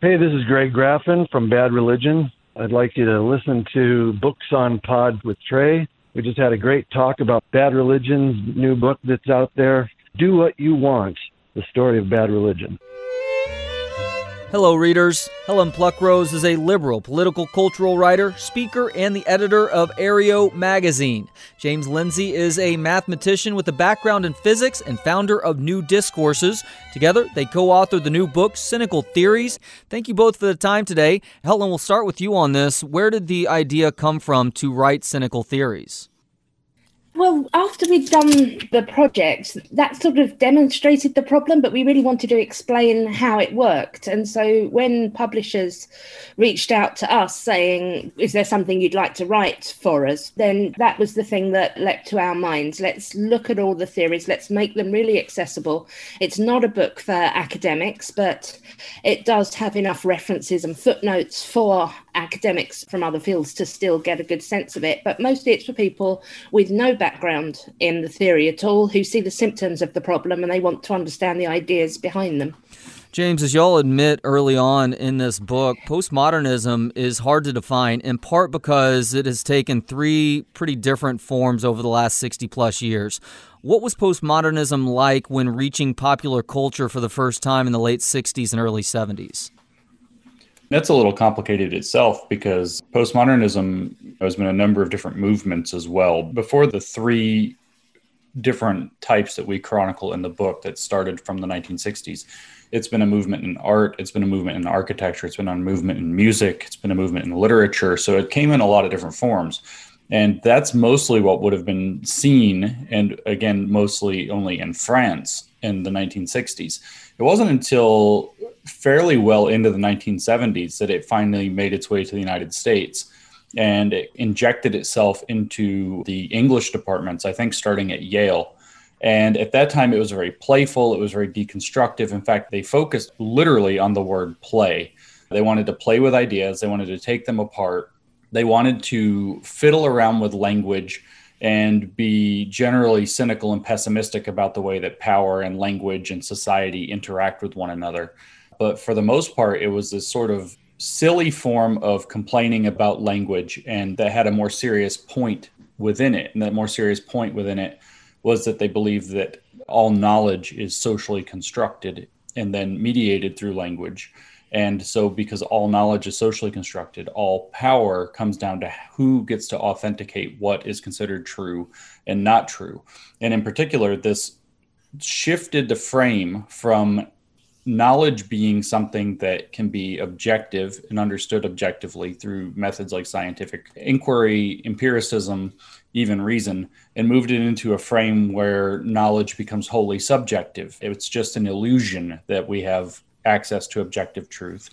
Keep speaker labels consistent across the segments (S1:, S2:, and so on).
S1: Hey, this is Greg Graffin from Bad Religion. I'd like you to listen to Books on Pod with Trey. We just had a great talk about Bad Religion's new book that's out there. Do What You Want The Story of Bad Religion.
S2: Hello, readers. Helen Pluckrose is a liberal political cultural writer, speaker, and the editor of Areo magazine. James Lindsay is a mathematician with a background in physics and founder of New Discourses. Together, they co authored the new book, Cynical Theories. Thank you both for the time today. Helen, we'll start with you on this. Where did the idea come from to write Cynical Theories?
S3: Well, after we'd done the project, that sort of demonstrated the problem, but we really wanted to explain how it worked. And so when publishers reached out to us saying, Is there something you'd like to write for us? Then that was the thing that leapt to our minds. Let's look at all the theories, let's make them really accessible. It's not a book for academics, but it does have enough references and footnotes for academics from other fields to still get a good sense of it. But mostly it's for people with no background in the theory at all who see the symptoms of the problem and they want to understand the ideas behind them.
S2: James, as y'all admit early on in this book, postmodernism is hard to define in part because it has taken three pretty different forms over the last 60 plus years. What was postmodernism like when reaching popular culture for the first time in the late 60s and early 70s?
S4: That's a little complicated itself because postmodernism has been a number of different movements as well. Before the three different types that we chronicle in the book that started from the 1960s, it's been a movement in art, it's been a movement in architecture, it's been a movement in music, it's been a movement in literature. So it came in a lot of different forms. And that's mostly what would have been seen, and again, mostly only in France in the 1960s. It wasn't until fairly well into the 1970s that it finally made its way to the United States and it injected itself into the English departments, I think starting at Yale. And at that time, it was very playful, it was very deconstructive. In fact, they focused literally on the word play. They wanted to play with ideas, they wanted to take them apart, they wanted to fiddle around with language and be generally cynical and pessimistic about the way that power and language and society interact with one another. But for the most part, it was this sort of silly form of complaining about language and that had a more serious point within it. And that more serious point within it was that they believed that all knowledge is socially constructed and then mediated through language. And so, because all knowledge is socially constructed, all power comes down to who gets to authenticate what is considered true and not true. And in particular, this shifted the frame from knowledge being something that can be objective and understood objectively through methods like scientific inquiry, empiricism, even reason, and moved it into a frame where knowledge becomes wholly subjective. It's just an illusion that we have access to objective truth.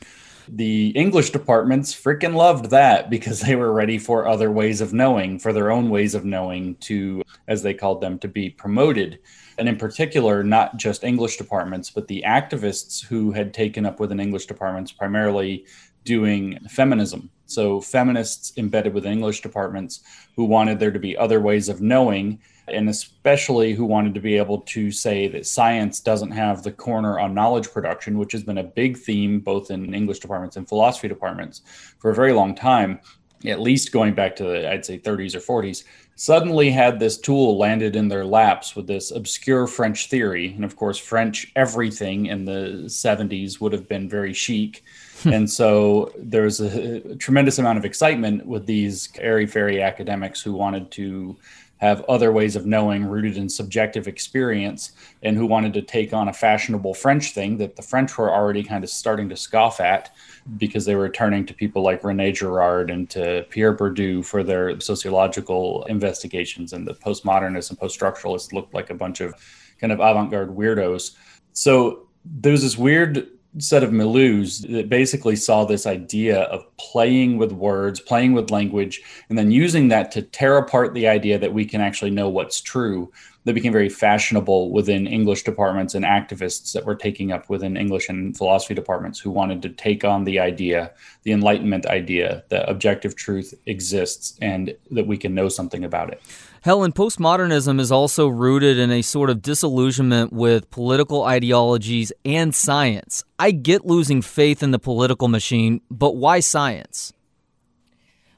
S4: The English departments freaking loved that because they were ready for other ways of knowing, for their own ways of knowing to, as they called them, to be promoted and in particular, not just English departments, but the activists who had taken up within English departments, primarily doing feminism. So, feminists embedded within English departments who wanted there to be other ways of knowing, and especially who wanted to be able to say that science doesn't have the corner on knowledge production, which has been a big theme both in English departments and philosophy departments for a very long time, at least going back to the, I'd say, 30s or 40s suddenly had this tool landed in their laps with this obscure French theory. And of course, French everything in the 70s would have been very chic. Hmm. and so there's a, a tremendous amount of excitement with these airy fairy academics who wanted to have other ways of knowing rooted in subjective experience and who wanted to take on a fashionable French thing that the French were already kind of starting to scoff at because they were turning to people like Rene Girard and to Pierre Bourdieu for their sociological investigations. And the postmodernists and poststructuralists looked like a bunch of kind of avant garde weirdos. So there's this weird set of milieus that basically saw this idea of playing with words, playing with language, and then using that to tear apart the idea that we can actually know what's true that became very fashionable within English departments and activists that were taking up within English and philosophy departments who wanted to take on the idea, the Enlightenment idea, that objective truth exists and that we can know something about it.
S2: Helen, postmodernism is also rooted in a sort of disillusionment with political ideologies and science. I get losing faith in the political machine, but why science?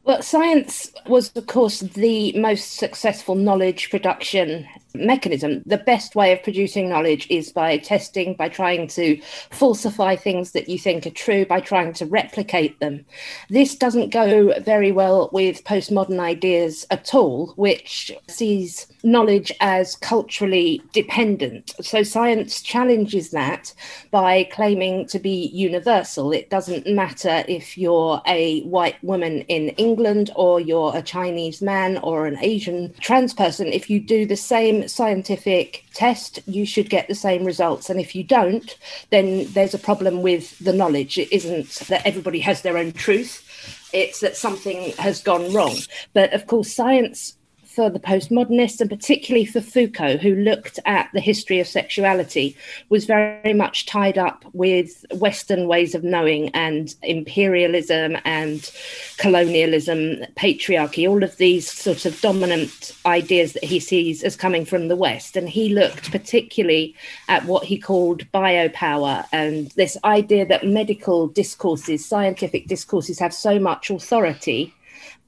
S3: Well, science was, of course, the most successful knowledge production mechanism. The best way of producing knowledge is by testing, by trying to falsify things that you think are true, by trying to replicate them. This doesn't go very well with postmodern ideas at all, which sees knowledge as culturally dependent. So science challenges that by claiming to be universal. It doesn't matter if you're a white woman in England or you're a Chinese man or an Asian trans person. If you do the same scientific test, you should get the same results. And if you don't, then there's a problem with the knowledge. It isn't that everybody has their own truth it's that something has gone wrong. But of course, science for the postmodernists and particularly for Foucault, who looked at the history of sexuality, was very much tied up with Western ways of knowing and imperialism and colonialism, patriarchy, all of these sort of dominant ideas that he sees as coming from the West. And he looked particularly at what he called biopower and this idea that medical discourses, scientific discourses, have so much authority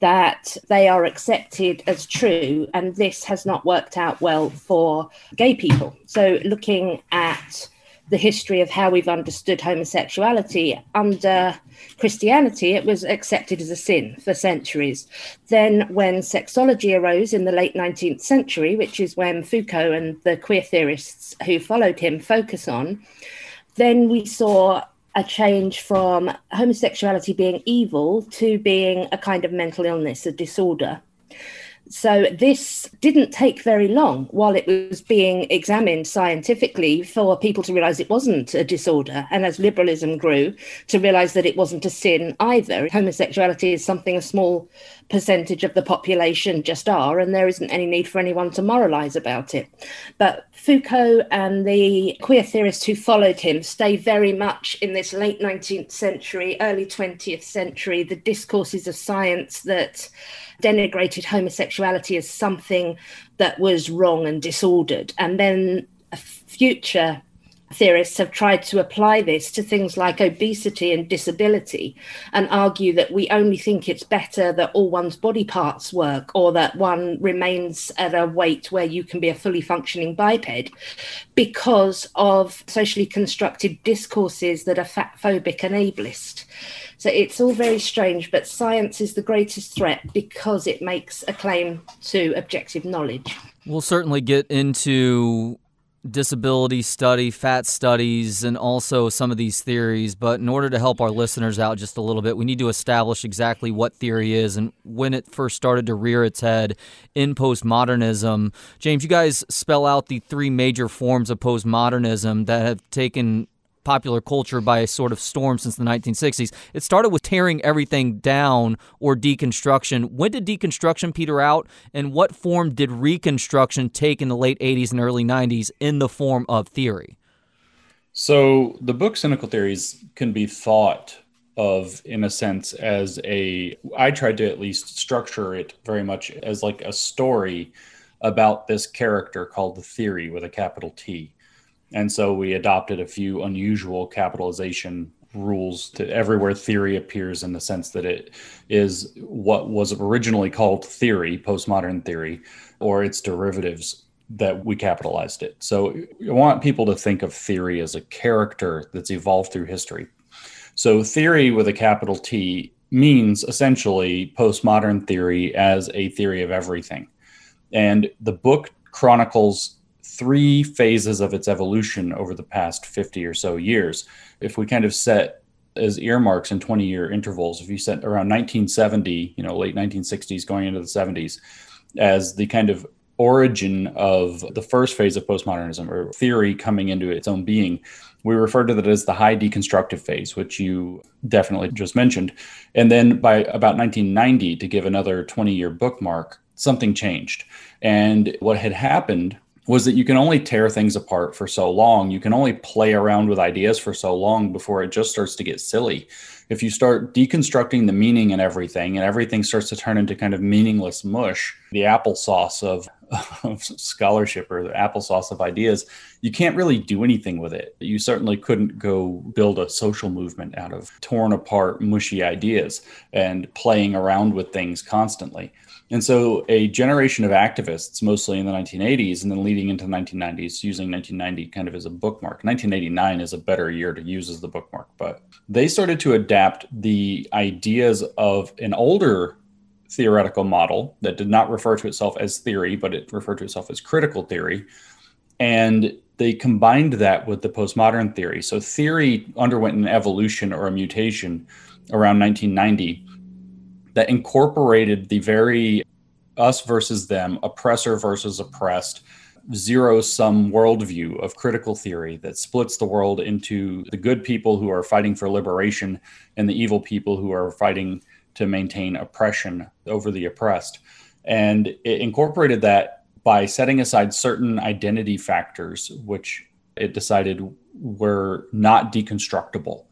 S3: that they are accepted as true, and this has not worked out well for gay people. So, looking at the history of how we've understood homosexuality under Christianity, it was accepted as a sin for centuries. Then, when sexology arose in the late 19th century, which is when Foucault and the queer theorists who followed him focus on, then we saw a change from homosexuality being evil to being a kind of mental illness, a disorder. So this didn't take very long while it was being examined scientifically for people to realize it wasn't a disorder. And as liberalism grew, to realize that it wasn't a sin either. Homosexuality is something a small percentage of the population just are, and there isn't any need for anyone to moralize about it. But Foucault and the queer theorists who followed him stay very much in this late 19th century, early 20th century, the discourses of science that denigrated homosexuality as something that was wrong and disordered. And then a future theorists have tried to apply this to things like obesity and disability and argue that we only think it's better that all one's body parts work or that one remains at a weight where you can be a fully functioning biped because of socially constructed discourses that are fat phobic and ableist. So it's all very strange, but science is the greatest threat because it makes a claim to objective knowledge.
S2: We'll certainly get into disability study, fat studies, and also some of these theories. But in order to help our listeners out just a little bit, we need to establish exactly what theory is and when it first started to rear its head in postmodernism. James, you guys spell out the three major forms of postmodernism that have taken popular culture by a sort of storm since the 1960s. It started with tearing everything down or deconstruction. When did deconstruction peter out, and what form did reconstruction take in the late 80s and early 90s in the form of theory?
S4: So the book Cynical Theories can be thought of in a sense as a I tried to at least structure it very much as like a story about this character called the theory with a capital T. And so we adopted a few unusual capitalization rules to everywhere theory appears in the sense that it is what was originally called theory, postmodern theory, or its derivatives that we capitalized it. So I want people to think of theory as a character that's evolved through history. So theory with a capital T means essentially postmodern theory as a theory of everything. And the book chronicles three phases of its evolution over the past 50 or so years. If we kind of set as earmarks in 20 year intervals, if you set around 1970, you know, late 1960s going into the 70s, as the kind of origin of the first phase of postmodernism or theory coming into its own being, we refer to that as the high deconstructive phase, which you definitely just mentioned. And then by about 1990, to give another 20 year bookmark, something changed. And what had happened was that you can only tear things apart for so long. You can only play around with ideas for so long before it just starts to get silly. If you start deconstructing the meaning in everything and everything starts to turn into kind of meaningless mush, the applesauce of, of scholarship or the applesauce of ideas, you can't really do anything with it. You certainly couldn't go build a social movement out of torn apart, mushy ideas and playing around with things constantly. And so a generation of activists, mostly in the 1980s and then leading into the 1990s, using 1990 kind of as a bookmark. 1989 is a better year to use as the bookmark, but they started to adapt the ideas of an older theoretical model that did not refer to itself as theory, but it referred to itself as critical theory. And they combined that with the postmodern theory. So theory underwent an evolution or a mutation around 1990 that incorporated the very us versus them, oppressor versus oppressed, zero sum worldview of critical theory that splits the world into the good people who are fighting for liberation and the evil people who are fighting to maintain oppression over the oppressed. And it incorporated that by setting aside certain identity factors, which it decided were not deconstructible.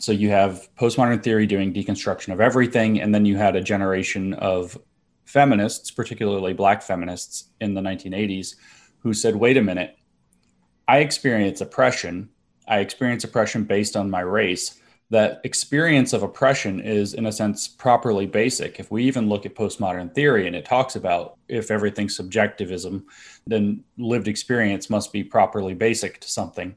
S4: So you have postmodern theory doing deconstruction of everything, and then you had a generation of feminists, particularly black feminists in the 1980s, who said, wait a minute, I experience oppression. I experience oppression based on my race. That experience of oppression is, in a sense, properly basic. If we even look at postmodern theory and it talks about if everything's subjectivism, then lived experience must be properly basic to something.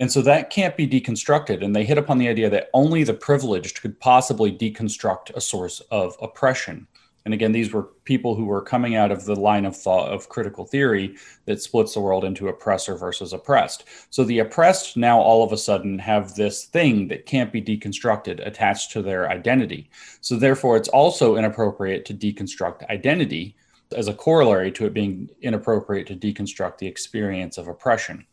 S4: And so that can't be deconstructed. And they hit upon the idea that only the privileged could possibly deconstruct a source of oppression. And again, these were people who were coming out of the line of thought of critical theory that splits the world into oppressor versus oppressed. So the oppressed now all of a sudden have this thing that can't be deconstructed attached to their identity. So therefore, it's also inappropriate to deconstruct identity as a corollary to it being inappropriate to deconstruct the experience of oppression.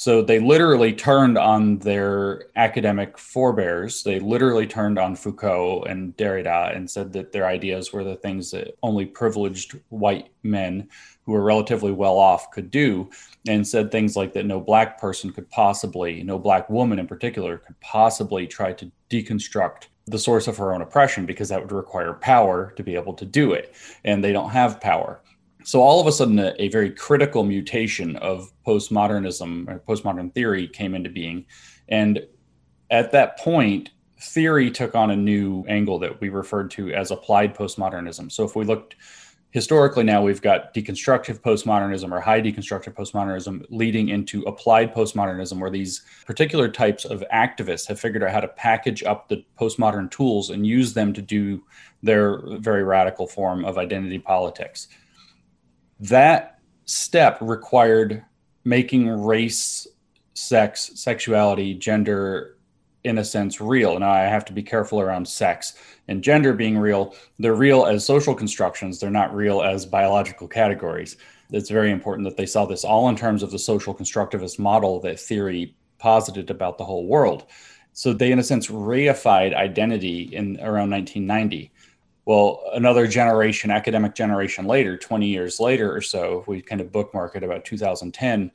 S4: So they literally turned on their academic forebears. They literally turned on Foucault and Derrida and said that their ideas were the things that only privileged white men who were relatively well off could do, and said things like that no black person could possibly, no black woman in particular, could possibly try to deconstruct the source of her own oppression because that would require power to be able to do it. And they don't have power. So all of a sudden, a, a, very critical mutation of postmodernism or postmodern theory came into being, and at that point, theory took on a new angle that we referred to as applied postmodernism. So if we looked historically now, we've got deconstructive postmodernism or high deconstructive postmodernism leading into applied postmodernism, where these particular types of activists have figured out how to package up the postmodern tools and use them to do their very radical form of identity politics that step required making race, sex, sexuality, gender, in a sense, real. And I have to be careful around sex and gender being real. They're real as social constructions, they're not real as biological categories. It's very important that they saw this all in terms of the social constructivist model that theory posited about the whole world. So they, in a sense, reified identity in around 1990. Well, another generation, academic generation later, 20 years later or so, if we kind of bookmark it about 2010,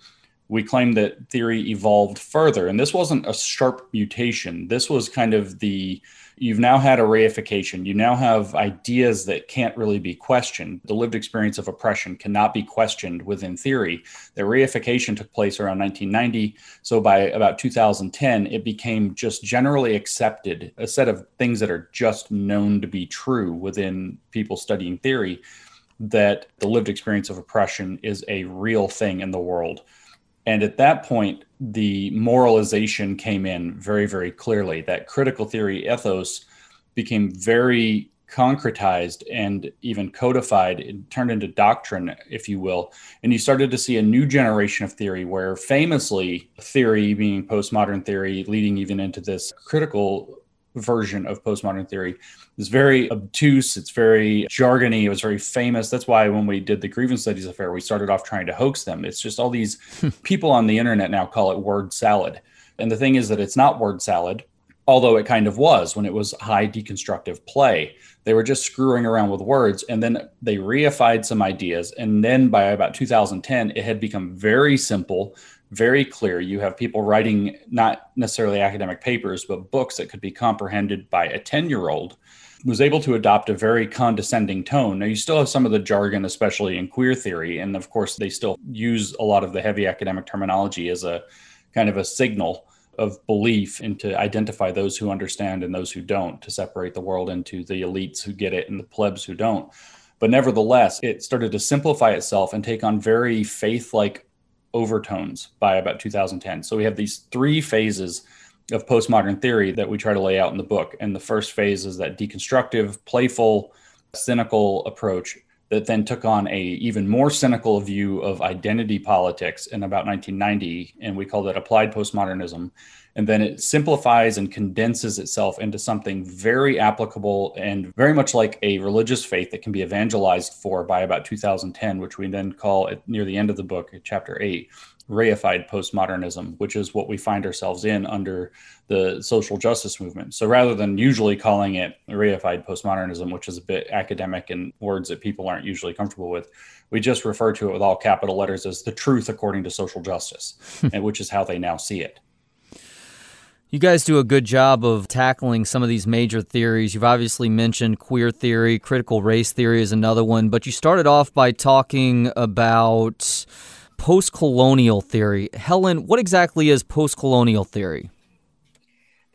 S4: we claim that theory evolved further. And this wasn't a sharp mutation. This was kind of the you've now had a reification. You now have ideas that can't really be questioned. The lived experience of oppression cannot be questioned within theory. The reification took place around 1990. So by about 2010, it became just generally accepted, a set of things that are just known to be true within people studying theory, that the lived experience of oppression is a real thing in the world. And at that point, the moralization came in very, very clearly. That critical theory ethos became very concretized and even codified it turned into doctrine if you will and you started to see a new generation of theory where famously theory being postmodern theory leading even into this critical version of postmodern theory is very obtuse. It's very jargony. It was very famous. That's why when we did the grievance studies affair, we started off trying to hoax them. It's just all these hmm. people on the internet now call it word salad. And the thing is that it's not word salad. although it kind of was when it was high deconstructive play. They were just screwing around with words and then they reified some ideas. And then by about 2010, it had become very simple, very clear. You have people writing not necessarily academic papers, but books that could be comprehended by a 10 year old. Was able to adopt a very condescending tone. Now, you still have some of the jargon, especially in queer theory. And of course, they still use a lot of the heavy academic terminology as a kind of a signal of belief and to identify those who understand and those who don't, to separate the world into the elites who get it and the plebs who don't. But nevertheless, it started to simplify itself and take on very faith like overtones by about 2010. So we have these three phases of postmodern theory that we try to lay out in the book. And the first phase is that deconstructive, playful, cynical approach that then took on a even more cynical view of identity politics in about 1990 and we called it applied postmodernism. And then it simplifies and condenses itself into something very applicable and very much like a religious faith that can be evangelized for by about 2010 which we then call near the end of the book chapter 8 reified postmodernism, which is what we find ourselves in under the social justice movement. So rather than usually calling it reified postmodernism, which is a bit academic and words that people aren't usually comfortable with, we just refer to it with all capital letters as the truth according to social justice, hmm. and which is how they now see it.
S2: You guys do a good job of tackling some of these major theories. You've obviously mentioned queer theory, critical race theory is another one, but you started off by talking about post colonial theory. Helen, what exactly is post colonial theory?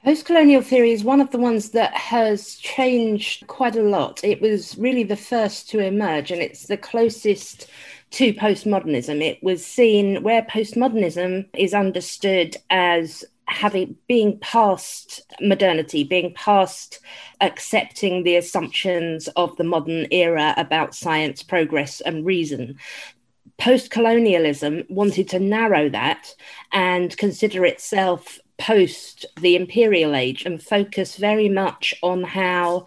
S3: Post colonial theory is one of the ones that has changed quite a lot. It was really the first to emerge, and it's the closest to postmodernism. It was seen where postmodernism is understood as having being past modernity, being past accepting the assumptions of the modern era about science, progress, and reason post colonialism wanted to narrow that and consider itself post the imperial age and focus very much on how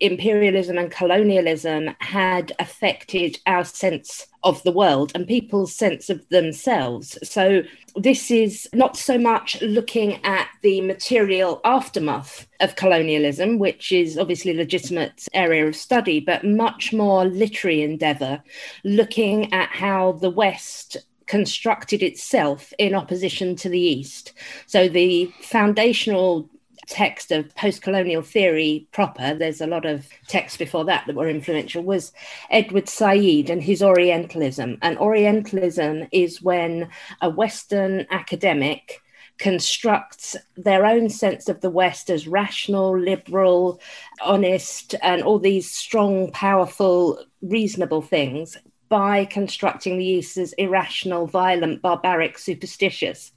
S3: imperialism and colonialism had affected our sense of the world and people's sense of themselves. So, this is not so much looking at the material aftermath of colonialism, which is obviously a legitimate area of study, but much more literary endeavor, looking at how the West constructed itself in opposition to the East. So, the foundational text of post colonial theory proper, there's a lot of texts before that that were influential, was Edward Said and his Orientalism. And Orientalism is when a Western academic constructs their own sense of the West as rational, liberal, honest, and all these strong, powerful, reasonable things by constructing the East as irrational, violent, barbaric, superstitious.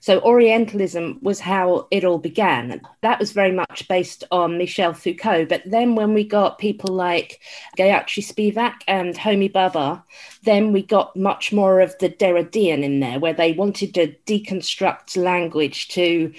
S3: So Orientalism was how it all began. That was very much based on Michel Foucault. But then when we got people like Gayatri Spivak and Homi Bhabha, then we got much more of the Derridean in there, where they wanted to deconstruct language to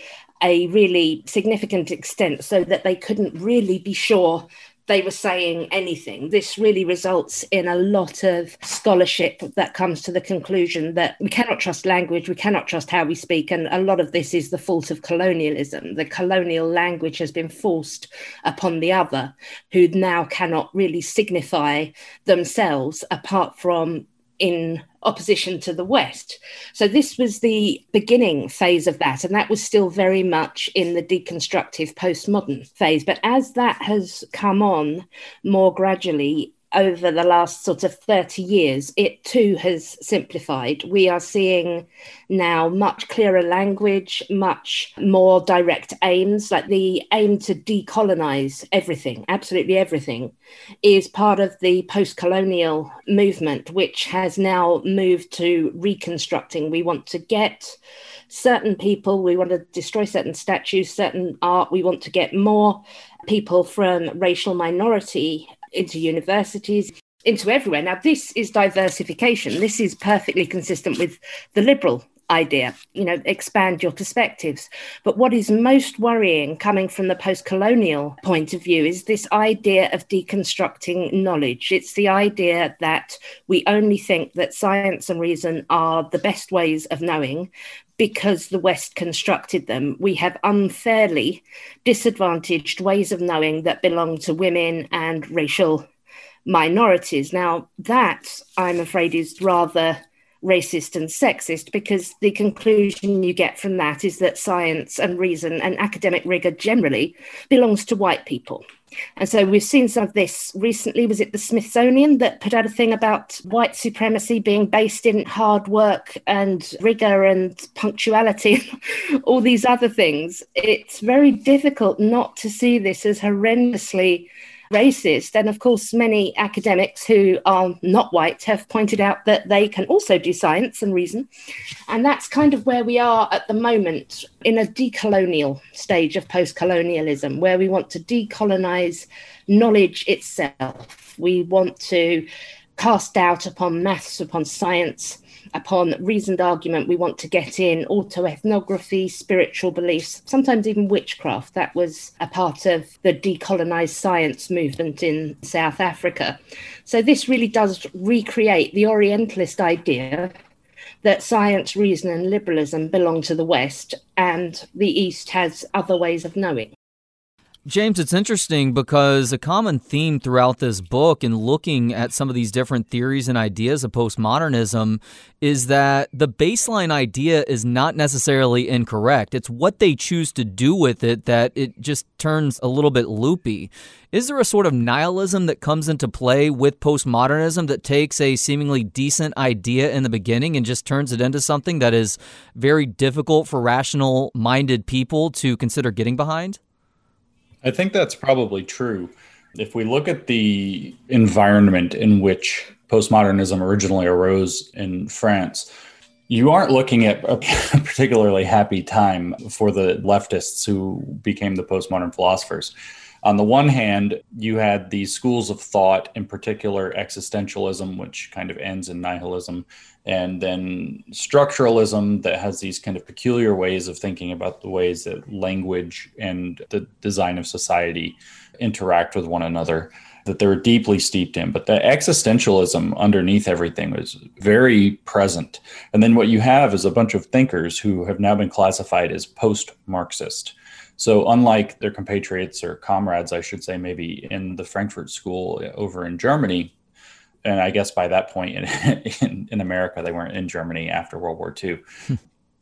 S3: a really significant extent so that they couldn't really be sure they were saying anything. This really results in a lot of scholarship that comes to the conclusion that we cannot trust language, we cannot trust how we speak. And a lot of this is the fault of colonialism. The colonial language has been forced upon the other, who now cannot really signify themselves apart from in opposition to the West. So this was the beginning phase of that, and that was still very much in the deconstructive postmodern phase. But as that has come on more gradually, over the last sort of 30 years, it too has simplified. We are seeing now much clearer language, much more direct aims. Like the aim to decolonize everything, absolutely everything, is part of the post colonial movement, which has now moved to reconstructing. We want to get certain people, we want to destroy certain statues, certain art, we want to get more people from racial minority into universities, into everywhere. Now, this is diversification. This is perfectly consistent with the liberal idea, you know, expand your perspectives. But what is most worrying coming from the post colonial point of view is this idea of deconstructing knowledge. It's the idea that we only think that science and reason are the best ways of knowing because the West constructed them. We have unfairly disadvantaged ways of knowing that belong to women and racial minorities. Now, that I'm afraid is rather racist and sexist because the conclusion you get from that is that science and reason and academic rigor generally belongs to white people. And so we've seen some of this recently. Was it the Smithsonian that put out a thing about white supremacy being based in hard work and rigor and punctuality, all these other things? It's very difficult not to see this as horrendously racist. And of course, many academics who are not white have pointed out that they can also do science and reason. And that's kind of where we are at the moment in a decolonial stage of post colonialism, where we want to decolonize knowledge itself. We want to cast doubt upon maths, upon science upon reasoned argument, we want to get in autoethnography, spiritual beliefs, sometimes even witchcraft. That was a part of the decolonized science movement in South Africa. So this really does recreate the Orientalist idea that science, reason, and liberalism belong to the West, and the East has other ways of knowing.
S2: James, it's interesting because a common theme throughout this book and looking at some of these different theories and ideas of postmodernism is that the baseline idea is not necessarily incorrect. It's what they choose to do with it that it just turns a little bit loopy. Is there a sort of nihilism that comes into play with postmodernism that takes a seemingly decent idea in the beginning and just turns it into something that is very difficult for rational minded people to consider getting behind?
S4: I think that's probably true. If we look at the environment in which postmodernism originally arose in France, you aren't looking at a particularly happy time for the leftists who became the postmodern philosophers. On the one hand, you had these schools of thought, in particular existentialism, which kind of ends in nihilism, and then structuralism that has these kind of peculiar ways of thinking about the ways that language and the design of society interact with one another that they're deeply steeped in. But the existentialism underneath everything was very present. And then what you have is a bunch of thinkers who have now been classified as post-marxist so unlike their compatriots or comrades i should say maybe in the frankfurt school uh, over in germany and I guess by that point in, in, in America, they weren't in Germany after World War II. Hmm.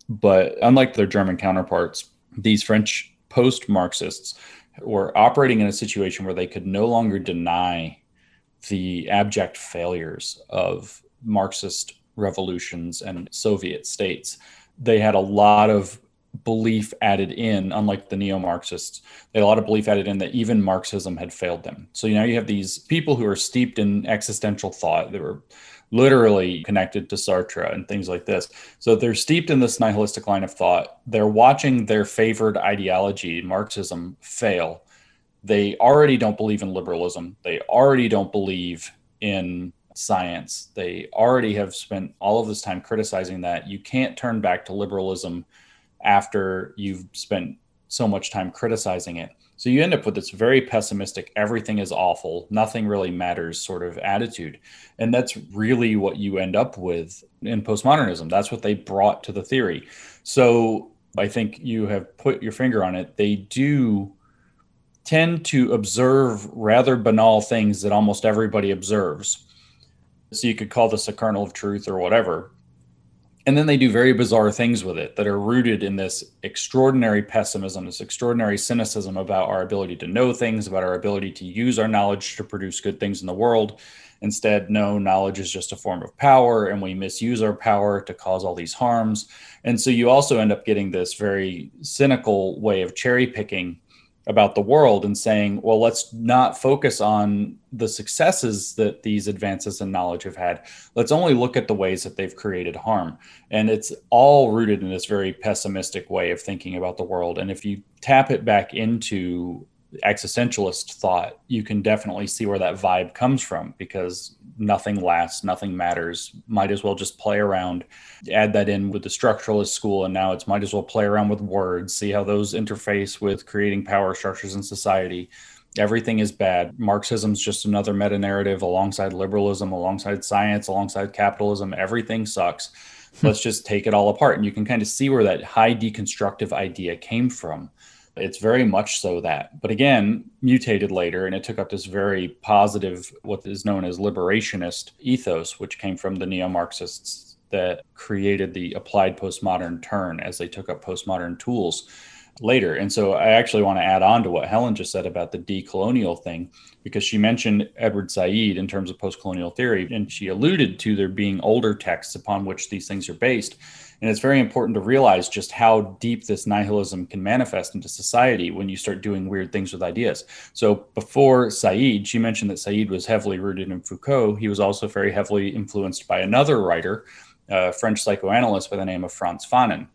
S4: but unlike their German counterparts, these French post Marxists were operating in a situation where they could no longer deny the abject failures of Marxist revolutions and Soviet states. They had a lot of belief added in, unlike the neo Marxists. They had a lot of belief added in that even Marxism had failed them. So now you have these people who are steeped in existential thought. They were literally connected to Sartre and things like this. So they're steeped in this nihilistic line of thought. They're watching their favored ideology, Marxism, fail. They already don't believe in liberalism. They already don't believe in science. They already have spent all of this time criticizing that. You can't turn back to liberalism after you've spent so much time criticizing it. So you end up with this very pessimistic, everything is awful, nothing really matters sort of attitude. And that's really what you end up with in postmodernism. That's what they brought to the theory. So I think you have put your finger on it. They do tend to observe rather banal things that almost everybody observes. So you could call this a kernel of truth or whatever and then they do very bizarre things with it that are rooted in this extraordinary pessimism, this extraordinary cynicism about our ability to know things, about our ability to use our knowledge to produce good things in the world. Instead, no, knowledge is just a form of power, and we misuse our power to cause all these harms. And so you also end up getting this very cynical way of cherry picking about the world and saying, well, let's not focus on the successes that these advances in knowledge have had. Let's only look at the ways that they've created harm. And it's all rooted in this very pessimistic way of thinking about the world. And if you tap it back into existentialist thought, you can definitely see where that vibe comes from because nothing lasts, nothing matters. Might as well just play around, add that in with the structuralist school, and now it's might as well play around with words, see how those interface with creating power structures in society. Everything is bad. Marxism's just another meta narrative alongside liberalism, alongside science, alongside capitalism. Everything sucks. Hmm. Let's just take it all apart. And you can kind of see where that high deconstructive idea came from. It's very much so that, but again, mutated later, and it took up this very positive, what is known as liberationist ethos, which came from the neo Marxists that created the applied postmodern turn as they took up postmodern tools later. And so I actually want to add on to what Helen just said about the decolonial thing, because she mentioned Edward Said in terms of postcolonial theory, and she alluded to there being older texts upon which these things are based. And it's very important to realize just how deep this nihilism can manifest into society when you start doing weird things with ideas. So before Said, she mentioned that Said was heavily rooted in Foucault. He was also very heavily influenced by another writer, a French psychoanalyst by the name of Frantz Fanon.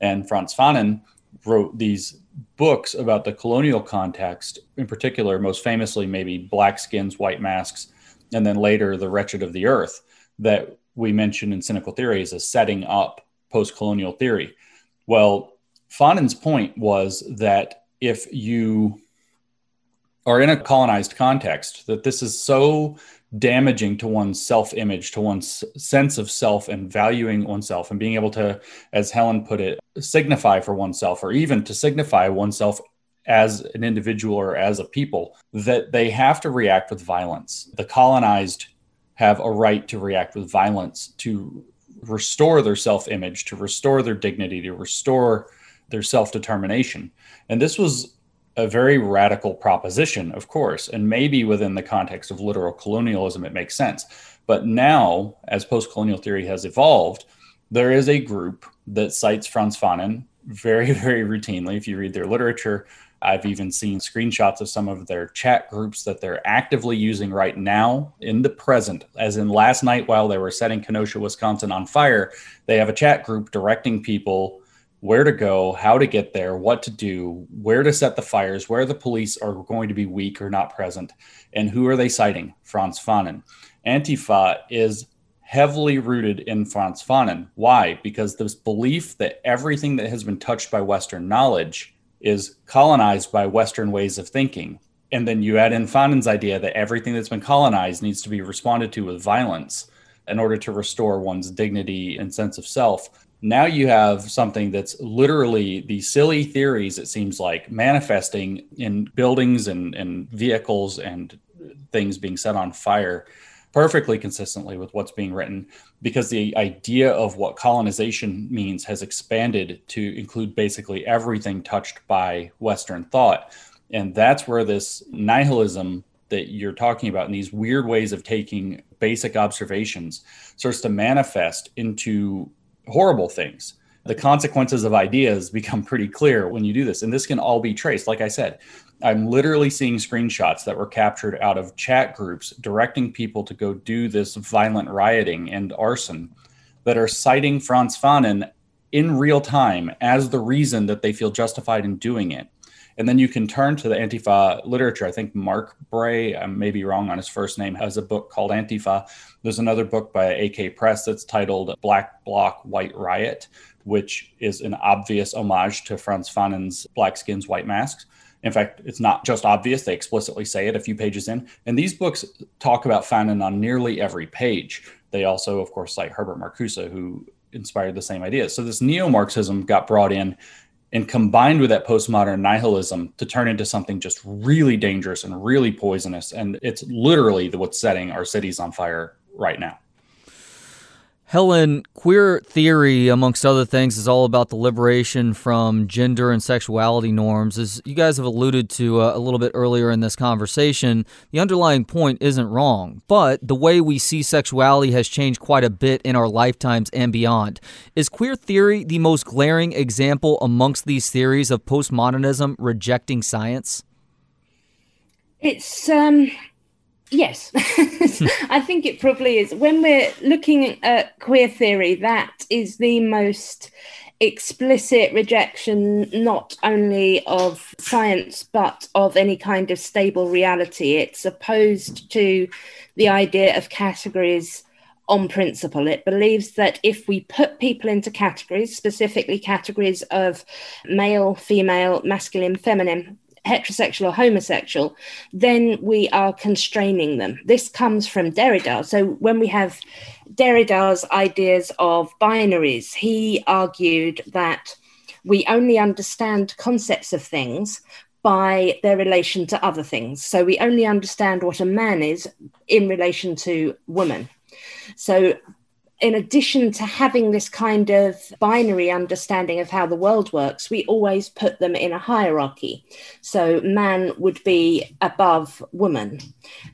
S4: And Frantz Fanon wrote these books about the colonial context, in particular, most famously, maybe Black Skins, White Masks, and then later The Wretched of the Earth, that we mentioned in Cynical Theories as setting up post colonial theory. Well, Fanon's point was that if you are in a colonized context, that this is so damaging to one's self image, to one's sense of self and valuing oneself, and being able to, as Helen put it, signify for oneself, or even to signify oneself as an individual or as a people, that they have to react with violence. The colonized have a right to react with violence to restore their self image, to restore their dignity, to restore their self determination. And this was a very radical proposition, of course, and maybe within the context of literal colonialism, it makes sense. But now, as post colonial theory has evolved, there is a group that cites Frantz Fanon very, very routinely. If you read their literature, I've even seen screenshots of some of their chat groups that they're actively using right now in the present. As in last night, while they were setting Kenosha, Wisconsin on fire, they have a chat group directing people where to go, how to get there, what to do, where to set the fires, where the police are going to be weak or not present, and who are they citing? Frantz Fanon. Antifa is heavily rooted in Frantz Fanon. Why? Because this belief that everything that has been touched by Western knowledge is colonized by Western ways of thinking. And then you add in Fanon's idea that everything that's been colonized needs to be responded to with violence in order to restore one's dignity and sense of self now you have something that's literally the silly theories it seems like manifesting in buildings and, and vehicles and things being set on fire perfectly consistently with what's being written because the idea of what colonization means has expanded to include basically everything touched by western thought and that's where this nihilism that you're talking about and these weird ways of taking basic observations starts to manifest into horrible things. The consequences of ideas become pretty clear when you do this. And this can all be traced. Like I said, I'm literally seeing screenshots that were captured out of chat groups directing people to go do this violent rioting and arson that are citing Frantz Fanon in real time as the reason that they feel justified in doing it. And then you can turn to the Antifa literature. I think Mark Bray, I may be wrong on his first name, has a book called Antifa. There's another book by AK Press that's titled Black Bloc White Riot, which is an obvious homage to Frantz Fanon's Black Skins, White Masks. In fact, it's not just obvious, they explicitly say it a few pages in. And these books talk about Fanon on nearly every page. They also, of course, cite Herbert Marcuse, who inspired the same ideas. So this neo Marxism got brought in and combined with that postmodern nihilism to turn into something just really dangerous and really poisonous. And it's literally what's setting our cities on fire right now.
S2: Helen, queer theory, amongst other things, is all about the liberation from gender and sexuality norms. As you guys have alluded to uh, a little bit earlier in this conversation, the underlying point isn't wrong, but the way we see sexuality has changed quite a bit in our lifetimes and beyond. Is queer theory the most glaring example amongst these theories of postmodernism rejecting science?
S3: It's um Yes, I think it probably is. When we're looking at queer theory, that is the most explicit rejection not only of science but of any kind of stable reality. It's opposed to the idea of categories on principle. It believes that if we put people into categories, specifically categories of male, female, masculine, feminine, heterosexual or homosexual, then we are constraining them. This comes from Derrida. So when we have Derrida's ideas of binaries, he argued that we only understand concepts of things by their relation to other things. So we only understand what a man is in relation to woman. So in addition to having this kind of binary understanding of how the world works, we always put them in a hierarchy. So man would be above woman.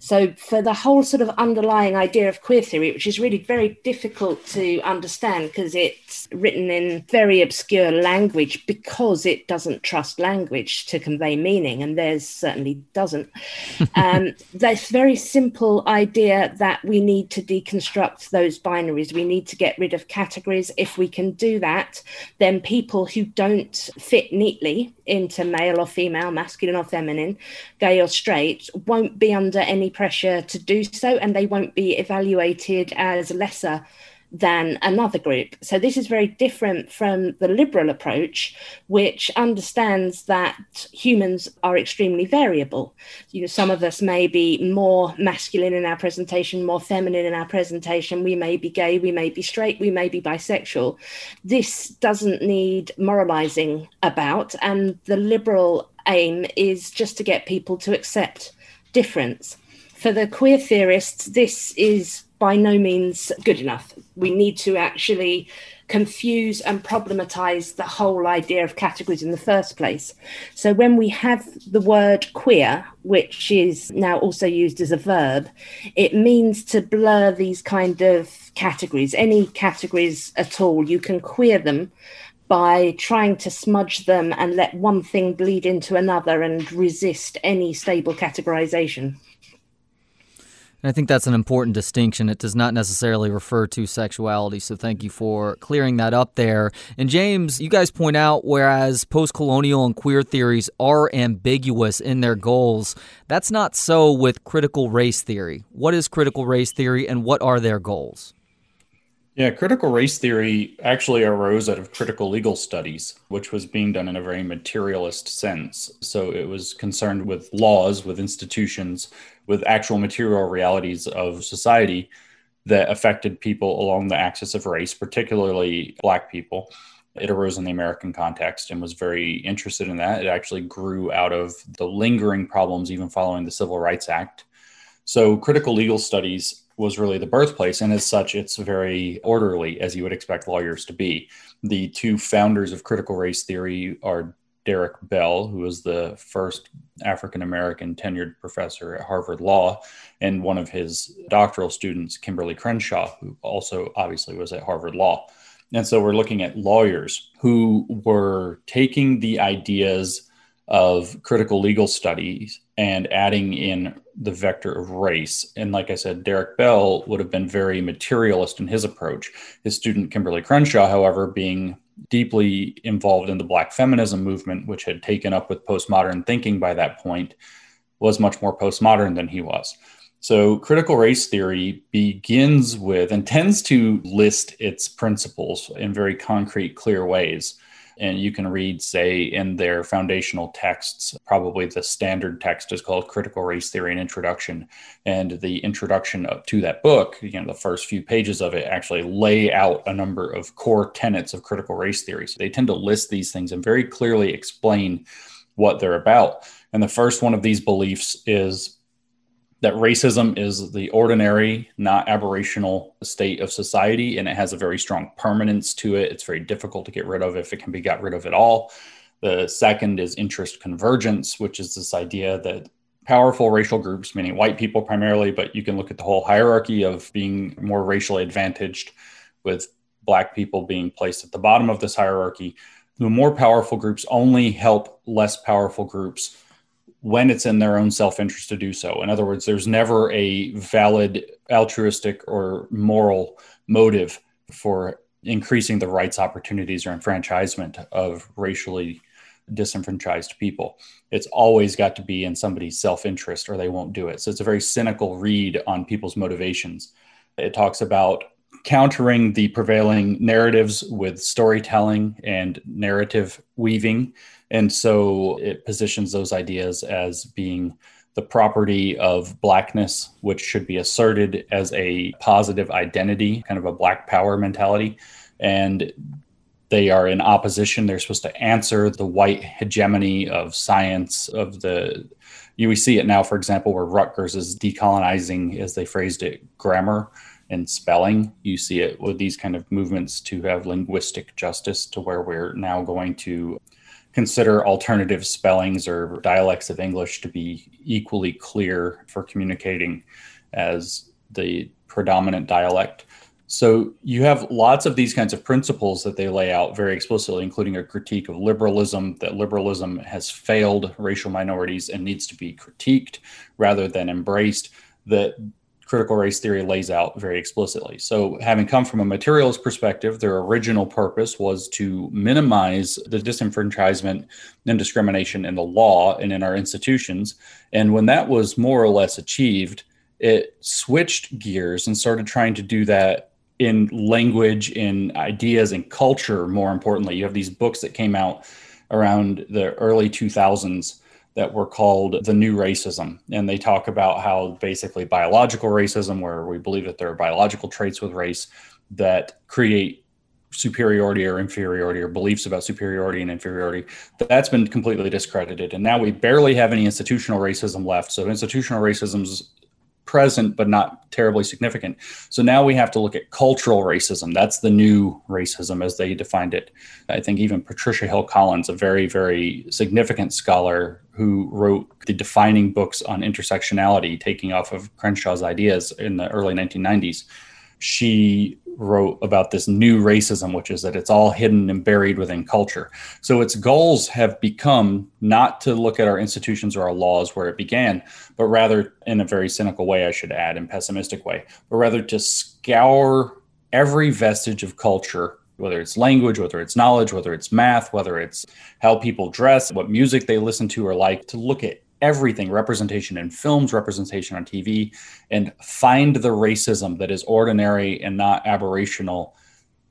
S3: So for the whole sort of underlying idea of queer theory, which is really very difficult to understand because it's written in very obscure language because it doesn't trust language to convey meaning, and theirs certainly doesn't. um, this very simple idea that we need to deconstruct those binaries we need to get rid of categories. If we can do that, then people who don't fit neatly into male or female, masculine or feminine, gay or straight, won't be under any pressure to do so, and they won't be evaluated as lesser than another group. So this is very different from the liberal approach, which understands that humans are extremely variable. You know, some of us may be more masculine in our presentation, more feminine in our presentation. We may be gay, we may be straight, we may be bisexual. This doesn't need moralizing about, and the liberal aim is just to get people to accept difference. For the queer theorists, this is by no means good enough. We need to actually confuse and problematize the whole idea of categories in the first place. So when we have the word queer, which is now also used as a verb, it means to blur these kind of categories, any categories at all. You can queer them by trying to smudge them and let one thing bleed into another and resist any stable categorization.
S2: And I think that's an important distinction. It does not necessarily refer to sexuality. So thank you for clearing that up there. And James, you guys point out whereas post colonial and queer theories are ambiguous in their goals, that's not so with critical race theory. What is critical race theory and what are their goals?
S4: Yeah, critical race theory actually arose out of critical legal studies, which was being done in a very materialist sense. So it was concerned with laws, with institutions, with actual material realities of society that affected people along the axis of race, particularly Black people. It arose in the American context and was very interested in that. It actually grew out of the lingering problems even following the Civil Rights Act. So, critical legal studies was really the birthplace. And as such, it's very orderly, as you would expect lawyers to be. The two founders of critical race theory are Derek Bell, who was the first African American tenured professor at Harvard Law, and one of his doctoral students, Kimberlé Crenshaw, who also obviously was at Harvard Law. And so we're looking at lawyers who were taking the ideas of critical legal studies and adding in the vector of race. And like I said, Derek Bell would have been very materialist in his approach. His student Kimberlé Crenshaw, however, being deeply involved in the Black feminism movement, which had taken up with postmodern thinking by that point, was much more postmodern than he was. So, critical race theory begins with and tends to list its principles in very concrete, clear ways and you can read, say, in their foundational texts, probably the standard text is called Critical Race Theory and Introduction. And the introduction to that book, you know, the first few pages of it actually lay out a number of core tenets of critical race theory. So they tend to list these things and very clearly explain what they're about. And the first one of these beliefs is that racism is the ordinary, not aberrational state of society, and it has a very strong permanence to it. It's very difficult to get rid of if it can be got rid of at all. The second is interest convergence, which is this idea that powerful racial groups, meaning white people primarily, but you can look at the whole hierarchy of being more racially advantaged, with black people being placed at the bottom of this hierarchy. The more powerful groups only help less powerful groups when it's in their own self interest to do so. In other words, there's never a valid altruistic or moral motive for increasing the rights, opportunities, or enfranchisement of racially disenfranchised people. It's always got to be in somebody's self interest or they won't do it. So it's a very cynical read on people's motivations. It talks about countering the prevailing narratives with storytelling and narrative weaving. And so it positions those ideas as being the property of blackness, which should be asserted as a positive identity, kind of a black power mentality. And they are in opposition. They're supposed to answer the white hegemony of science, of the you we see it now, for example, where Rutgers is decolonizing, as they phrased it, grammar and spelling. You see it with these kind of movements to have linguistic justice, to where we're now going to consider alternative spellings or dialects of English to be equally clear for communicating as the predominant dialect. So you have lots of these kinds of principles that they lay out very explicitly, including a critique of liberalism, that liberalism has failed racial minorities and needs to be critiqued rather than embraced, that critical race theory lays out very explicitly. So, having come from a materialist perspective, their original purpose was to minimize the disenfranchisement and discrimination in the law and in our institutions. And when that was more or less achieved, it switched gears and started trying to do that in language, in ideas, in culture, more importantly. You have these books that came out around the early 2000s that were called the new racism. And they talk about how basically biological racism, where we believe that there are biological traits with race that create superiority or inferiority or beliefs about superiority and inferiority that's been completely discredited and now we barely have any institutional racism left so institutional racism's present but not terribly significant. So now we have to look at cultural racism. That's the new racism as they defined it. I think even Patricia Hill Collins, a very, very significant scholar who wrote the defining books on intersectionality, taking off of Crenshaw's ideas in the early 1990s, she wrote about this new racism, which is that it's all hidden and buried within culture. So its goals have become not to look at our institutions or our laws where it began, but rather, in a very cynical way, I should add, and pessimistic way, but rather to scour every vestige of culture. Whether it's language, whether it's knowledge, whether it's math, whether it's how people dress, what music they listen to or like, to look at everything representation in films, representation on TV, and find the racism that is ordinary and not aberrational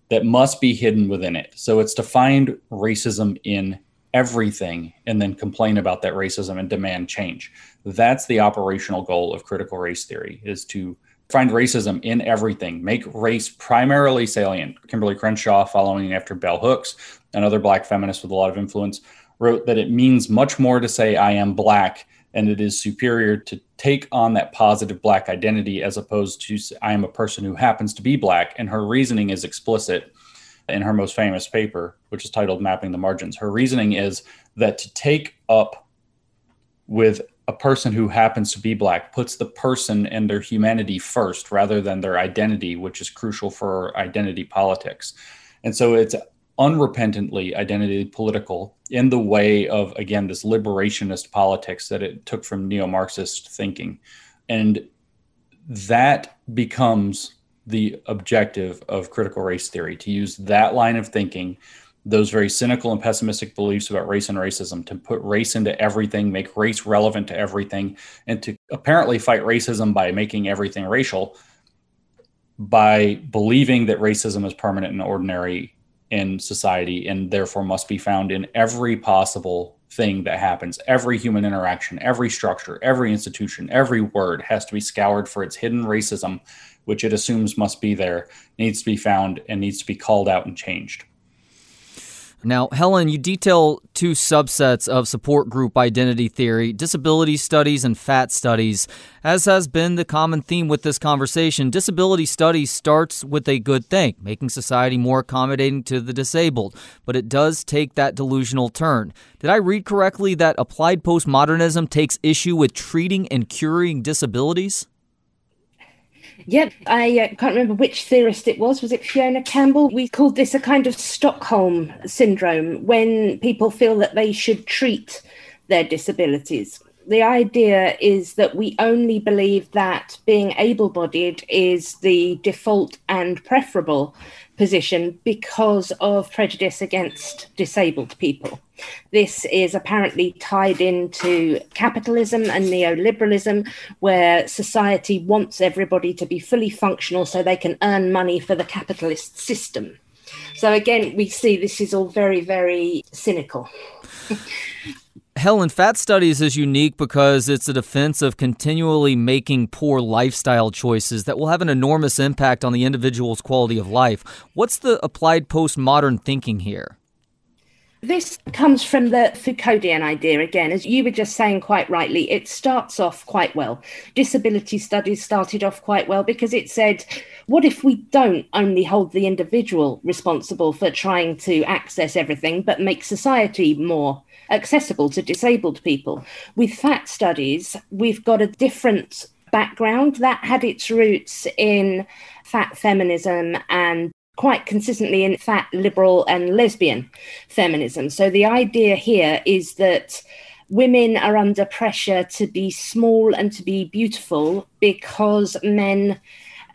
S4: that must be hidden within it. So it's to find racism in everything and then complain about that racism and demand change. That's the operational goal of critical race theory is to find racism in everything, make race primarily salient. Kimberlé Crenshaw, following after Bell Hooks, another black feminist with a lot of influence, wrote that it means much more to say I am black and it is superior to take on that positive black identity as opposed to I am a person who happens to be black. And her reasoning is explicit in her most famous paper, which is titled Mapping the Margins. Her reasoning is that to take up with a person who happens to be black puts the person and their humanity first rather than their identity, which is crucial for identity politics. And so it's unrepentantly identity political in the way of again this liberationist politics that it took from neo-marxist thinking. And that becomes the objective of critical race theory to use that line of thinking those very cynical and pessimistic beliefs about race and racism to put race into everything make race relevant to everything and to apparently fight racism by making everything racial by believing that racism is permanent and ordinary in society and therefore must be found in every possible thing that happens. Every human interaction, every structure, every institution, every word has to be scoured for its hidden racism, which it assumes must be there, needs to be found, and needs to be called out and changed.
S2: Now, Helen, you detail two subsets of support group identity theory disability studies and fat studies. As has been the common theme with this conversation, disability studies starts with a good thing, making society more accommodating to the disabled, but it does take that delusional turn. Did I read correctly that applied postmodernism takes issue with treating and curing disabilities?
S3: Yep, I uh, can't remember which theorist it was. Was it Fiona Campbell? We called this a kind of Stockholm syndrome when people feel that they should treat their disabilities. The idea is that we only believe that being able bodied is the default and preferable position because of prejudice against disabled people. This is apparently tied into capitalism and neoliberalism, where society wants everybody to be fully functional so they can earn money for the capitalist system. So, again, we see this is all very, very cynical.
S2: Helen, Fat Studies is unique because it's a defense of continually making poor lifestyle choices that will have an enormous impact on the individual's quality of life. What's the applied postmodern thinking here?
S3: This comes from the Foucauldian idea again, as you were just saying quite rightly. It starts off quite well. Disability studies started off quite well because it said, what if we don't only hold the individual responsible for trying to access everything, but make society more accessible to disabled people. With fat studies, we've got a different background that had its roots in fat feminism and quite consistently in fat liberal and lesbian feminism. So the idea here is that women are under pressure to be small and to be beautiful because men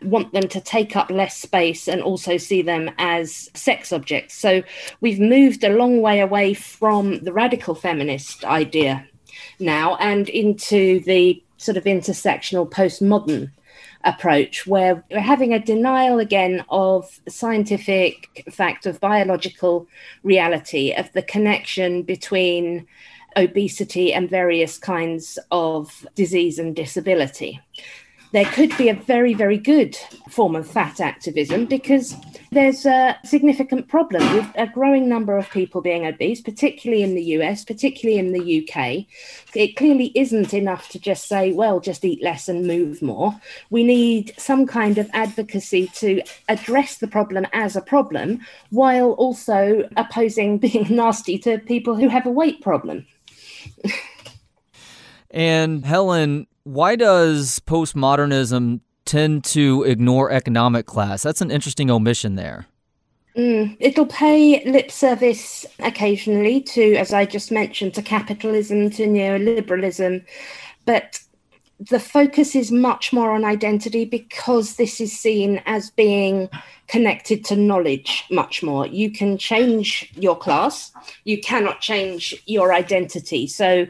S3: want them to take up less space and also see them as sex objects. So we've moved a long way away from the radical feminist idea now and into the sort of intersectional postmodern approach where we're having a denial again of scientific fact of biological reality of the connection between obesity and various kinds of disease and disability there could be a very, very good form of fat activism because there's a significant problem with a growing number of people being obese, particularly in the US, particularly in the UK. It clearly isn't enough to just say, well, just eat less and move more. We need some kind of advocacy to address the problem as a problem while also opposing being nasty to people who have a weight problem.
S2: and Helen, why does postmodernism tend to ignore economic class? That's an interesting omission there.
S3: Mm, it'll pay lip service occasionally to, as I just mentioned, to capitalism, to neoliberalism, but the focus is much more on identity because this is seen as being connected to knowledge much more. You can change your class, you cannot change your identity. So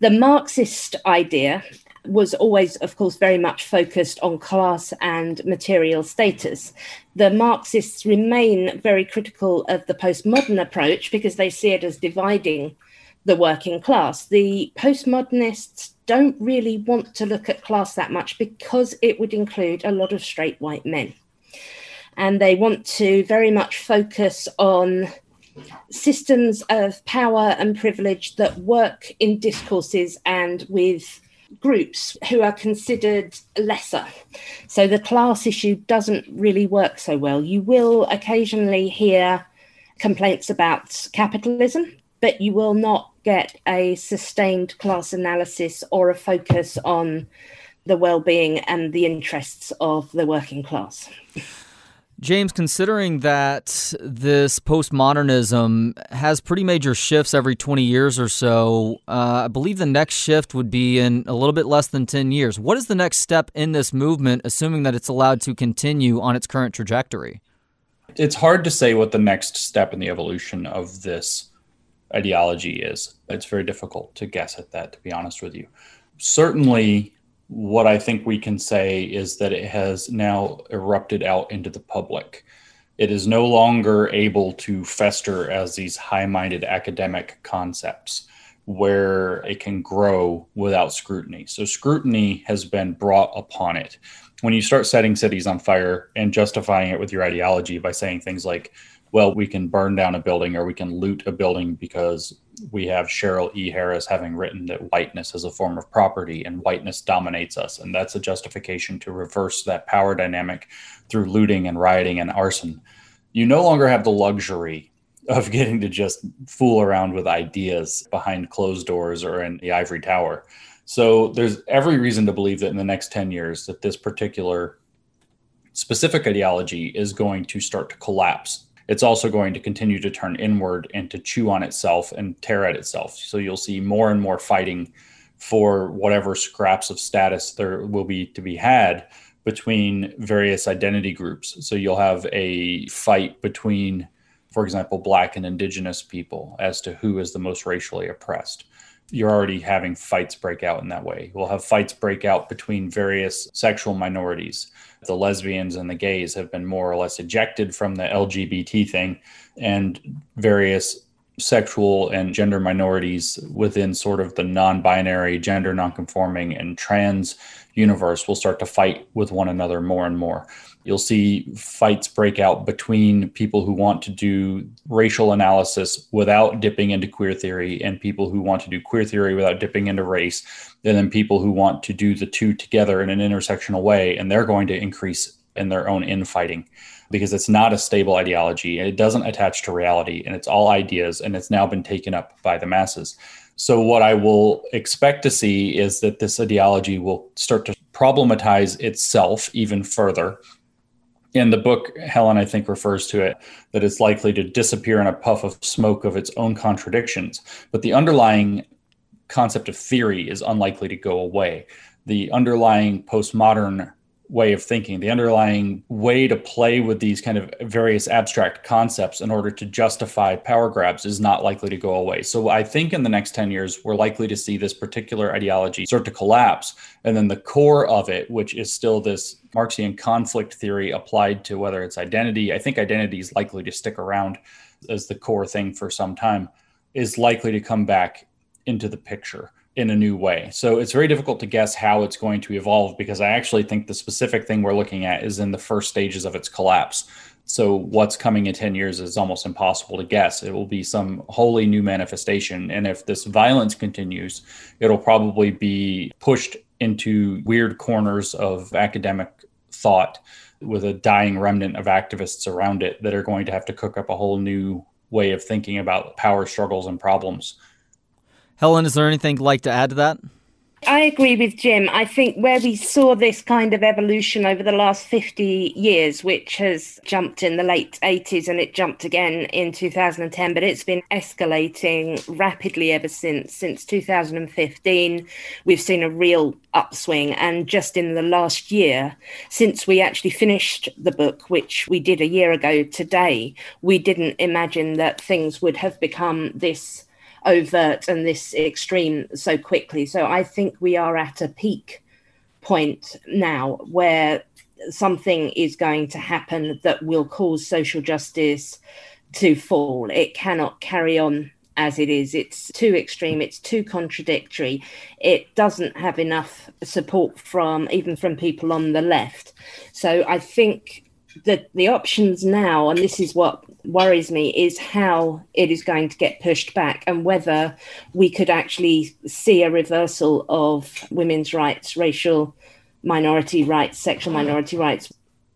S3: the Marxist idea was always, of course, very much focused on class and material status. The Marxists remain very critical of the postmodern approach because they see it as dividing the working class. The postmodernists don't really want to look at class that much because it would include a lot of straight white men. And they want to very much focus on systems of power and privilege that work in discourses and with groups who are considered lesser. So the class issue doesn't really work so well. You will occasionally hear complaints about capitalism, but you will not get a sustained class analysis or a focus on the well-being and the interests of the working class.
S2: James, considering that this postmodernism has pretty major shifts every 20 years or so, uh, I believe the next shift would be in a little bit less than 10 years. What is the next step in this movement, assuming that it's allowed to continue on its current trajectory?
S4: It's hard to say what the next step in the evolution of this ideology is. It's very difficult to guess at that, to be honest with you. Certainly, what I think we can say is that it has now erupted out into the public. It is no longer able to fester as these high minded academic concepts where it can grow without scrutiny. So, scrutiny has been brought upon it. When you start setting cities on fire and justifying it with your ideology by saying things like, well, we can burn down a building or we can loot a building because we have Cheryl E. Harris having written that whiteness is a form of property and whiteness dominates us. And that's a justification to reverse that power dynamic through looting and rioting and arson. You no longer have the luxury of getting to just fool around with ideas behind closed doors or in the ivory tower. So there's every reason to believe that in the next 10 years that this particular specific ideology is going to start to collapse it's also going to continue to turn inward and to chew on itself and tear at itself. So you'll see more and more fighting for whatever scraps of status there will be to be had between various identity groups. So you'll have a fight between, for example, Black and Indigenous people as to who is the most racially oppressed. You're already having fights break out in that way. We'll have fights break out between various sexual minorities. The lesbians and the gays have been more or less ejected from the LGBT thing, and various sexual and gender minorities within sort of the non binary, gender non conforming, and trans universe will start to fight with one another more and more. You'll see fights break out between people who want to do racial analysis without dipping into queer theory and people who want to do queer theory without dipping into race, and then people who want to do the two together in an intersectional way, and they're going to increase in their own infighting because it's not a stable ideology and it doesn't attach to reality and it's all ideas and it's now been taken up by the masses. So, what I will expect to see is that this ideology will start to problematize itself even further. In the book, Helen, I think, refers to it that it's likely to disappear in a puff of smoke of its own contradictions. But the underlying concept of theory is unlikely to go away. The underlying postmodern way of thinking, the underlying way to play with these kind of various abstract concepts in order to justify power grabs is not likely to go away. So I think in the next 10 years, we're likely to see this particular ideology start to collapse. And then the core of it, which is still this Marxian conflict theory applied to whether it's identity, I think identity is likely to stick around as the core thing for some time, is likely to come back into the picture in a new way. So it's very difficult to guess how it's going to evolve because I actually think the specific thing we're looking at is in the first stages of its collapse. So what's coming in 10 years is almost impossible to guess. It will be some wholly new manifestation. And if this violence continues, it'll probably be pushed into weird corners of academic thought with a dying remnant of activists around it that are going to have to cook up a whole new way of thinking about power struggles and problems
S2: Helen, is there anything you'd like to add to that?
S3: I agree with Jim. I think where we saw this kind of evolution over the last 50 years, which has jumped in the late 80s and it jumped again in 2010, but it's been escalating rapidly ever since. Since 2015, we've seen a real upswing. And just in the last year, since we actually finished the book, which we did a year ago today, we didn't imagine that things would have become this overt and this extreme so quickly. So I think we are at a peak point now where something is going to happen that will cause social justice to fall. It cannot carry on as it is. It's too extreme, it's too contradictory. It doesn't have enough support from even from people on the left. So I think that the options now, and this is what worries me, is how it is going to get pushed back and whether we could actually see a reversal of women's rights, racial minority rights, sexual minority rights.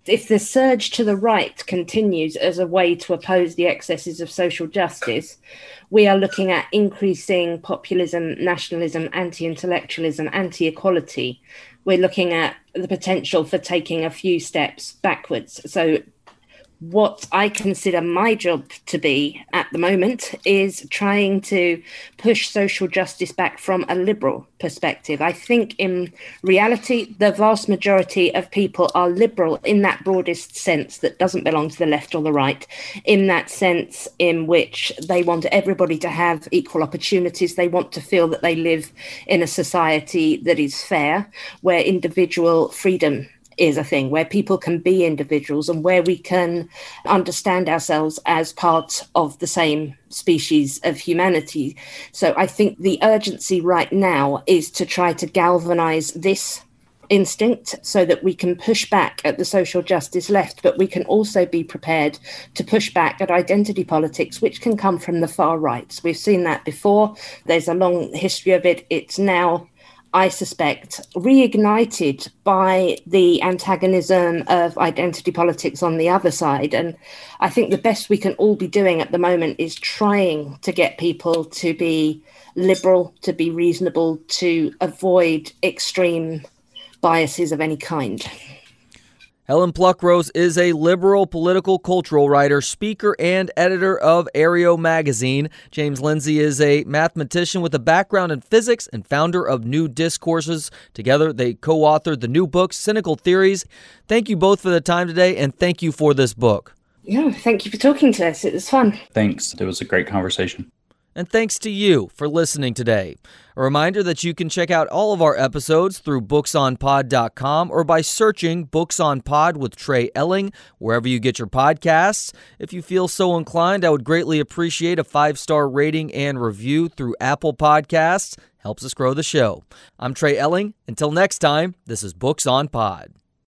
S3: If the surge to the right continues as a way to oppose the excesses of social justice, we are looking at increasing populism, nationalism, anti intellectualism, anti equality. We're looking at the potential for taking a few steps backwards. So what I consider my job to be at the moment is trying to push social justice back from a liberal perspective. I think in reality, the vast majority of people are liberal in that broadest sense that doesn't belong to the left or the right, in that sense in which they want everybody to have equal opportunities. They want to feel that they live in a society that is fair, where individual freedom is a thing where people can be individuals and where we can understand ourselves as part of the same species of humanity. So I think the urgency right now is to try to galvanize this instinct so that we can push back at the social justice left, but we can also be prepared to push back at identity politics, which can come from the far right. We've seen that before. There's a long history of it. It's now I suspect, reignited by the antagonism of identity politics on the other side. And I think the best we can all be doing at the moment is trying to get people to be liberal, to be reasonable, to avoid extreme biases of any kind.
S2: Helen Pluckrose is a liberal political cultural writer, speaker, and editor of Areo magazine. James Lindsay is a mathematician with a background in physics and founder of New Discourses. Together, they co authored the new book, Cynical Theories. Thank you both for the time today, and thank you for this book.
S3: Yeah, thank you for talking to us. It was fun.
S4: Thanks. It was a great conversation.
S2: And thanks to you for listening today. A reminder that you can check out all of our episodes through booksonpod.com or by searching Books on Pod with Trey Elling wherever you get your podcasts. If you feel so inclined, I would greatly appreciate a five star rating and review through Apple Podcasts. Helps us grow the show. I'm Trey Elling. Until next time, this is Books on Pod.